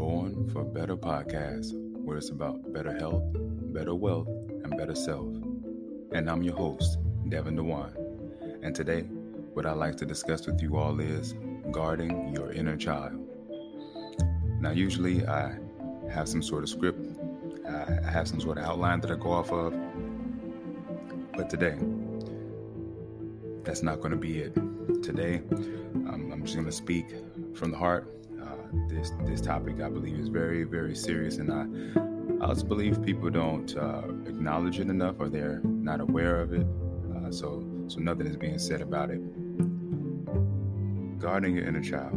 Born for Better podcast, where it's about better health, better wealth, and better self. And I'm your host, Devin DeWine. And today, what I'd like to discuss with you all is guarding your inner child. Now, usually I have some sort of script, I have some sort of outline that I go off of, but today, that's not going to be it. Today, um, I'm just going to speak from the heart this this topic I believe is very very serious, and I I also believe people don't uh, acknowledge it enough, or they're not aware of it. Uh, so so nothing is being said about it. Guarding your inner child.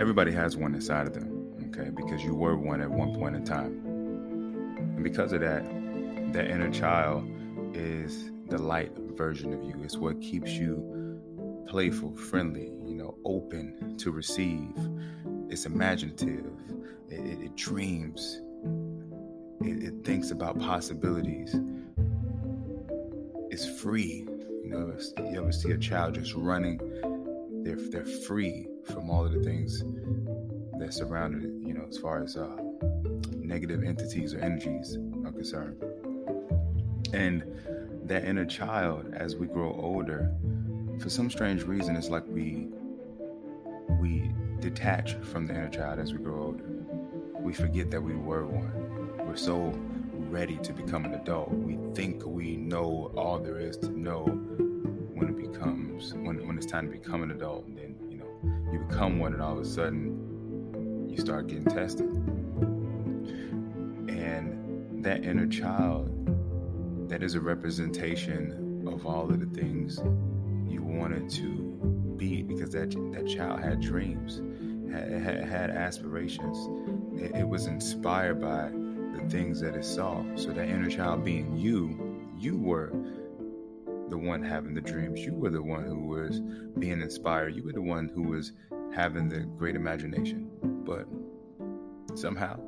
Everybody has one inside of them, okay? Because you were one at one point in time, and because of that, that inner child is the light version of you. It's what keeps you playful, friendly, you open to receive. It's imaginative. It, it, it dreams. It, it, thinks about possibilities. It's free. You know, you ever see a child just running? They're they're free from all of the things that surround it. You know, as far as uh, negative entities or energies are concerned. And that inner child, as we grow older, for some strange reason, it's like we we detach from the inner child as we grow older. We forget that we were one. We're so ready to become an adult. We think we know all there is to know when it becomes when when it's time to become an adult. And then you know you become one, and all of a sudden you start getting tested. And that inner child, that is a representation of all of the things you wanted to be because that that child had dreams, had, had, had aspirations. It, it was inspired by the things that it saw. So that inner child being you, you were the one having the dreams. You were the one who was being inspired. You were the one who was having the great imagination. But somehow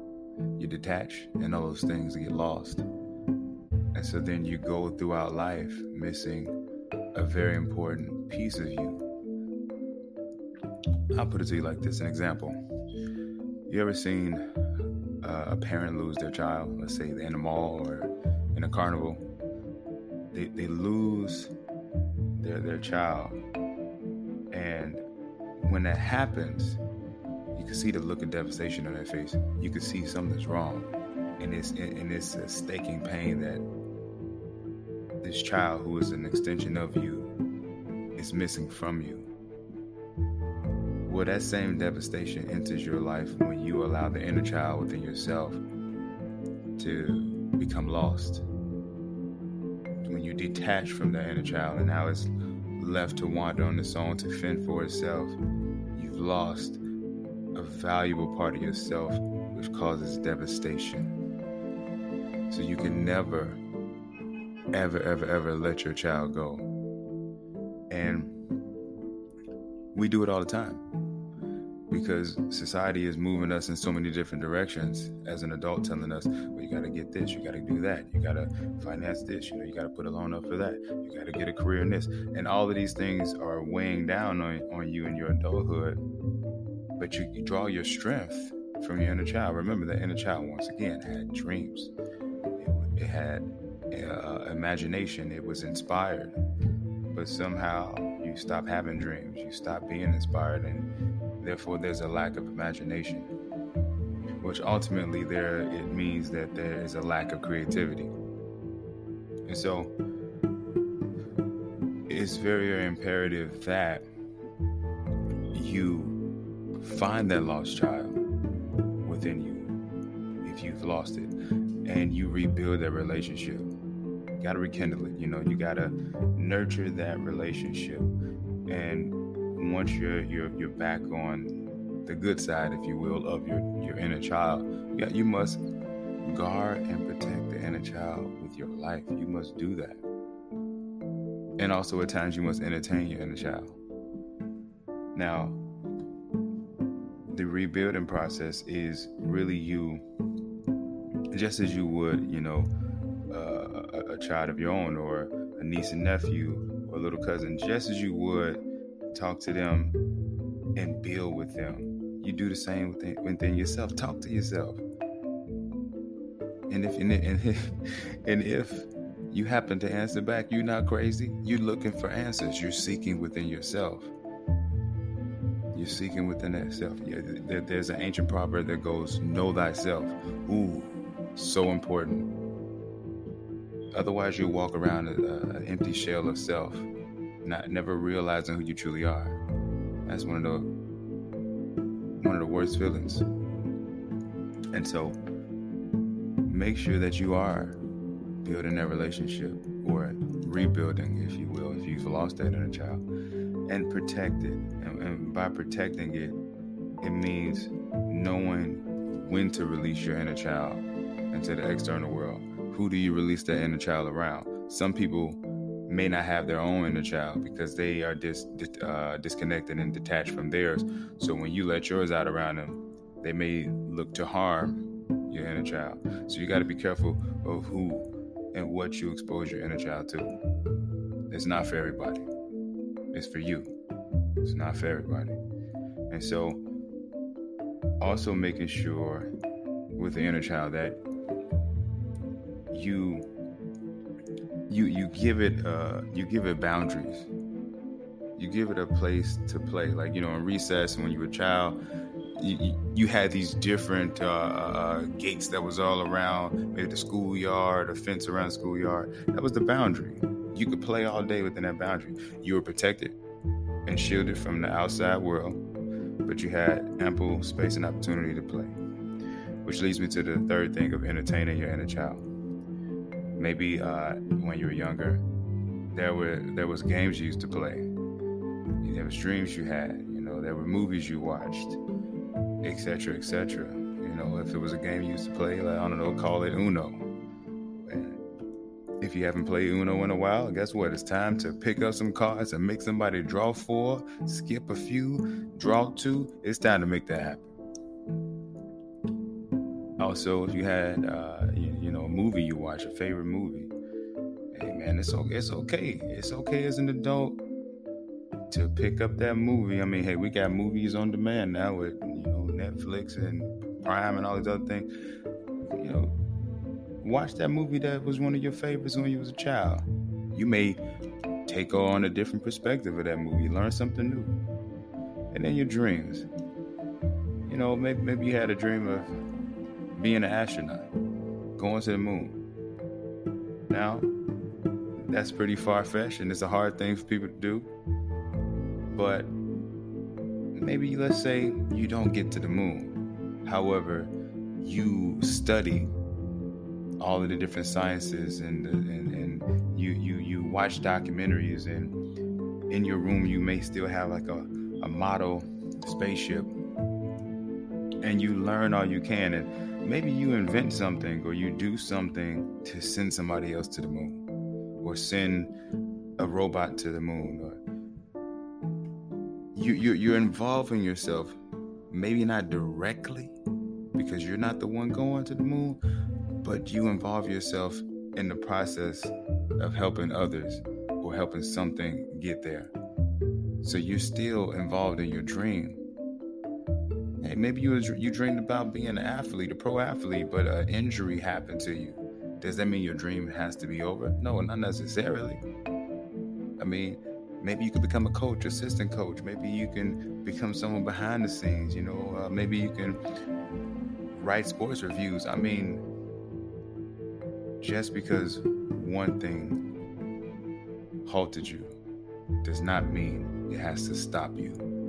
you detach and all those things get lost. And so then you go throughout life missing a very important piece of you. I'll put it to you like this an example. You ever seen uh, a parent lose their child, let's say in a mall or in a carnival? They, they lose their, their child. And when that happens, you can see the look of devastation on their face. You can see something's wrong. And it's, and it's a staking pain that this child who is an extension of you is missing from you. Well, that same devastation enters your life when you allow the inner child within yourself to become lost. When you detach from the inner child and now it's left to wander on its own to fend for itself, you've lost a valuable part of yourself, which causes devastation. So you can never ever, ever, ever let your child go. And we do it all the time because society is moving us in so many different directions as an adult telling us well you got to get this you got to do that you got to finance this you know you got to put a loan up for that you got to get a career in this. And all of these things are weighing down on, on you in your adulthood but you, you draw your strength from your inner child. Remember the inner child once again had dreams. It, it had uh, imagination, it was inspired. But somehow you stop having dreams, you stop being inspired, and therefore there's a lack of imagination. Which ultimately there it means that there is a lack of creativity. And so it's very, very imperative that you find that lost child within you if you've lost it and you rebuild that relationship got to rekindle it. You know, you got to nurture that relationship. And once you're you're you're back on the good side, if you will, of your your inner child, yeah, you must guard and protect the inner child with your life. You must do that. And also, at times, you must entertain your inner child. Now, the rebuilding process is really you, just as you would, you know, uh, a, a child of your own or a niece and nephew or a little cousin, just as you would talk to them and build with them. you do the same within, within yourself. Talk to yourself. And if and if, and if you happen to answer back, you're not crazy. You're looking for answers. You're seeking within yourself. You're seeking within yourself. Yeah, there, there's an ancient proverb that goes, "Know thyself." Ooh, so important. Otherwise, you walk around an empty shell of self, not never realizing who you truly are. That's one of the one of the worst feelings. And so, make sure that you are building that relationship or rebuilding, if you will, if you've lost that inner child, and protect it. And, and by protecting it, it means knowing when to release your inner child into the external world who do you release that inner child around? Some people may not have their own inner child because they are dis, uh, disconnected and detached from theirs. So when you let yours out around them, they may look to harm your inner child. So you got to be careful of who and what you expose your inner child to. It's not for everybody. It's for you. It's not for everybody. And so also making sure with the inner child that you you you give it uh you give it boundaries. You give it a place to play. Like you know in recess when you were a child you, you had these different uh, uh, gates that was all around maybe the schoolyard a fence around the schoolyard. That was the boundary. You could play all day within that boundary. You were protected and shielded from the outside world but you had ample space and opportunity to play which leads me to the third thing of entertaining your inner child maybe uh, when you were younger, there were there was games you used to play. There was dreams you had. You know, there were movies you watched, etc., etc. You know, if it was a game you used to play, like I don't know, call it Uno. And if you haven't played Uno in a while, guess what? It's time to pick up some cards and make somebody draw four, skip a few, draw two. It's time to make that happen. Also, if you had, uh, you, movie you watch, a favorite movie, hey man, it's okay. It's okay. It's okay as an adult to pick up that movie. I mean, hey, we got movies on demand now with you know Netflix and Prime and all these other things. You know, watch that movie that was one of your favorites when you was a child. You may take on a different perspective of that movie, learn something new, and then your dreams. You know, maybe maybe you had a dream of being an astronaut, going to the moon. Now, that's pretty far fetched and it's a hard thing for people to do. But maybe let's say you don't get to the moon. However, you study all of the different sciences and, and, and you, you, you watch documentaries and in your room you may still have like a, a model spaceship and you learn all you can and maybe you invent something or you do something to send somebody else to the moon or send a robot to the moon or you, you you're involving yourself maybe not directly because you're not the one going to the moon but you involve yourself in the process of helping others or helping something get there. So you're still involved in your dream Hey, maybe you you dreamed about being an athlete, a pro athlete, but an injury happened to you. Does that mean your dream has to be over? No, not necessarily. I mean, maybe you could become a coach, assistant coach. Maybe you can become someone behind the scenes. You know, uh, maybe you can write sports reviews. I mean, just because one thing halted you does not mean it has to stop you.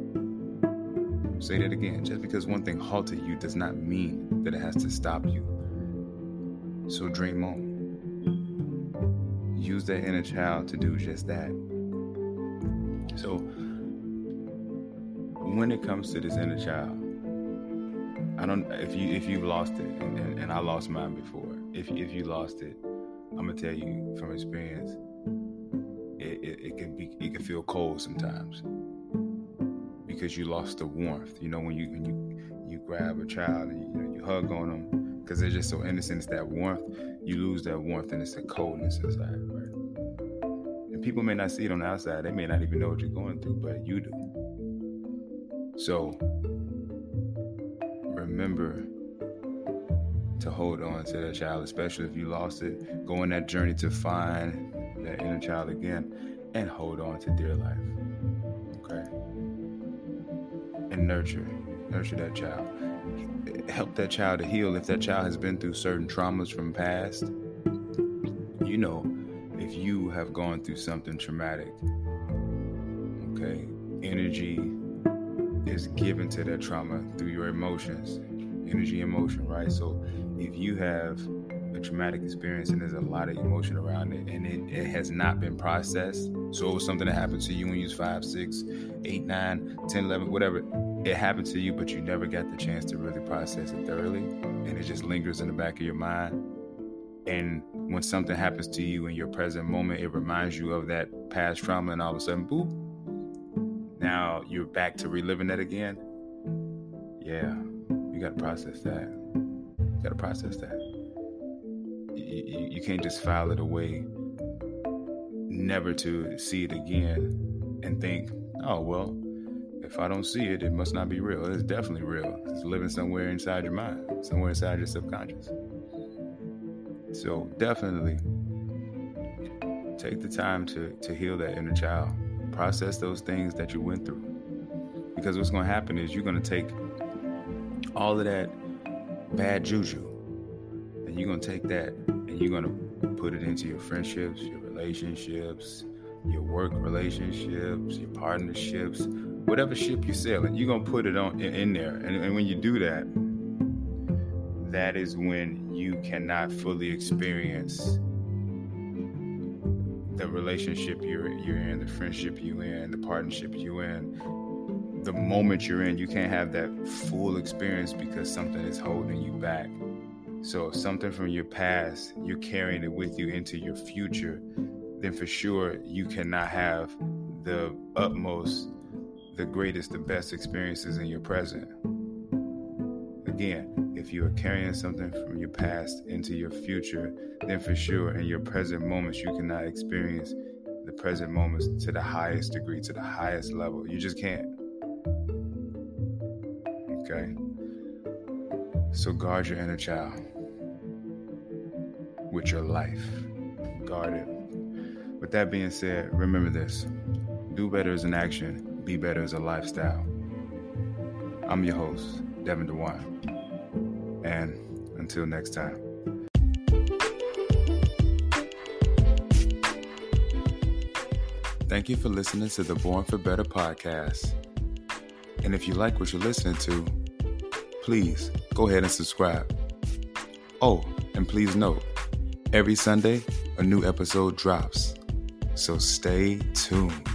Say that again. Just because one thing halted you does not mean that it has to stop you. So dream on. Use that inner child to do just that. So when it comes to this inner child, I don't if you if you've lost it, and, and, I lost mine before. If if you lost it, I'm gonna tell you from experience, it, it, it can be it can feel cold sometimes because you lost the warmth. You know, when you when you you grab a child and you, know, you hug on them because they're just so innocent. It's that warmth. You lose that warmth and it's the coldness inside, right? And people may not see it on the outside. They may not even know what you're going through, but you do. So remember to hold on to that child, especially if you lost it. Go on that journey to find that inner child again and hold on to dear life. Nurture, nurture that child. Help that child to heal if that child has been through certain traumas from past. You know, if you have gone through something traumatic, okay, energy is given to that trauma through your emotions, energy, emotion, right? So if you have a traumatic experience and there's a lot of emotion around it and it, it has not been processed, so it was something that happened to you when you was 5, 6, 8, 9, 10, 11, whatever, it happened to you, but you never got the chance to really process it thoroughly and it just lingers in the back of your mind. And when something happens to you in your present moment, it reminds you of that past trauma, and all of a sudden, boop, now you're back to reliving that again. Yeah, you got to process that. You got to process that. You, you, you can't just file it away, never to see it again, and think, oh, well, if I don't see it, it must not be real. It's definitely real. It's living somewhere inside your mind, somewhere inside your subconscious. So definitely take the time to, to heal that inner child. Process those things that you went through. Because what's going to happen is you're going to take all of that bad juju and you're going to take that and you're going to put it into your friendships, your relationships, your work relationships, your partnerships, whatever ship you're sailing, you're to put it on in, there. And, and when you do that, that is when you cannot fully experience the relationship you're you're in, the friendship you're in, the partnership you're in, the moment you're in. You can't have that full experience because something is holding you back. So if something from your past, you're carrying it with you into your future, then for sure you cannot have the utmost, the greatest, the best experiences in your present. Again, if you are carrying something from your past into your future, then for sure in your present moments, you cannot experience the present moments to the highest degree, to the highest level. You just can't. Okay? So guard your inner child with your life. Guard it. With that being said, remember this do better as an action, be better as a lifestyle. I'm your host, Devin DeWine. And until next time. Thank you for listening to the Born for Better podcast. And if you like what you're listening to, please go ahead and subscribe. Oh, and please note, every Sunday, a new episode drops. So stay tuned.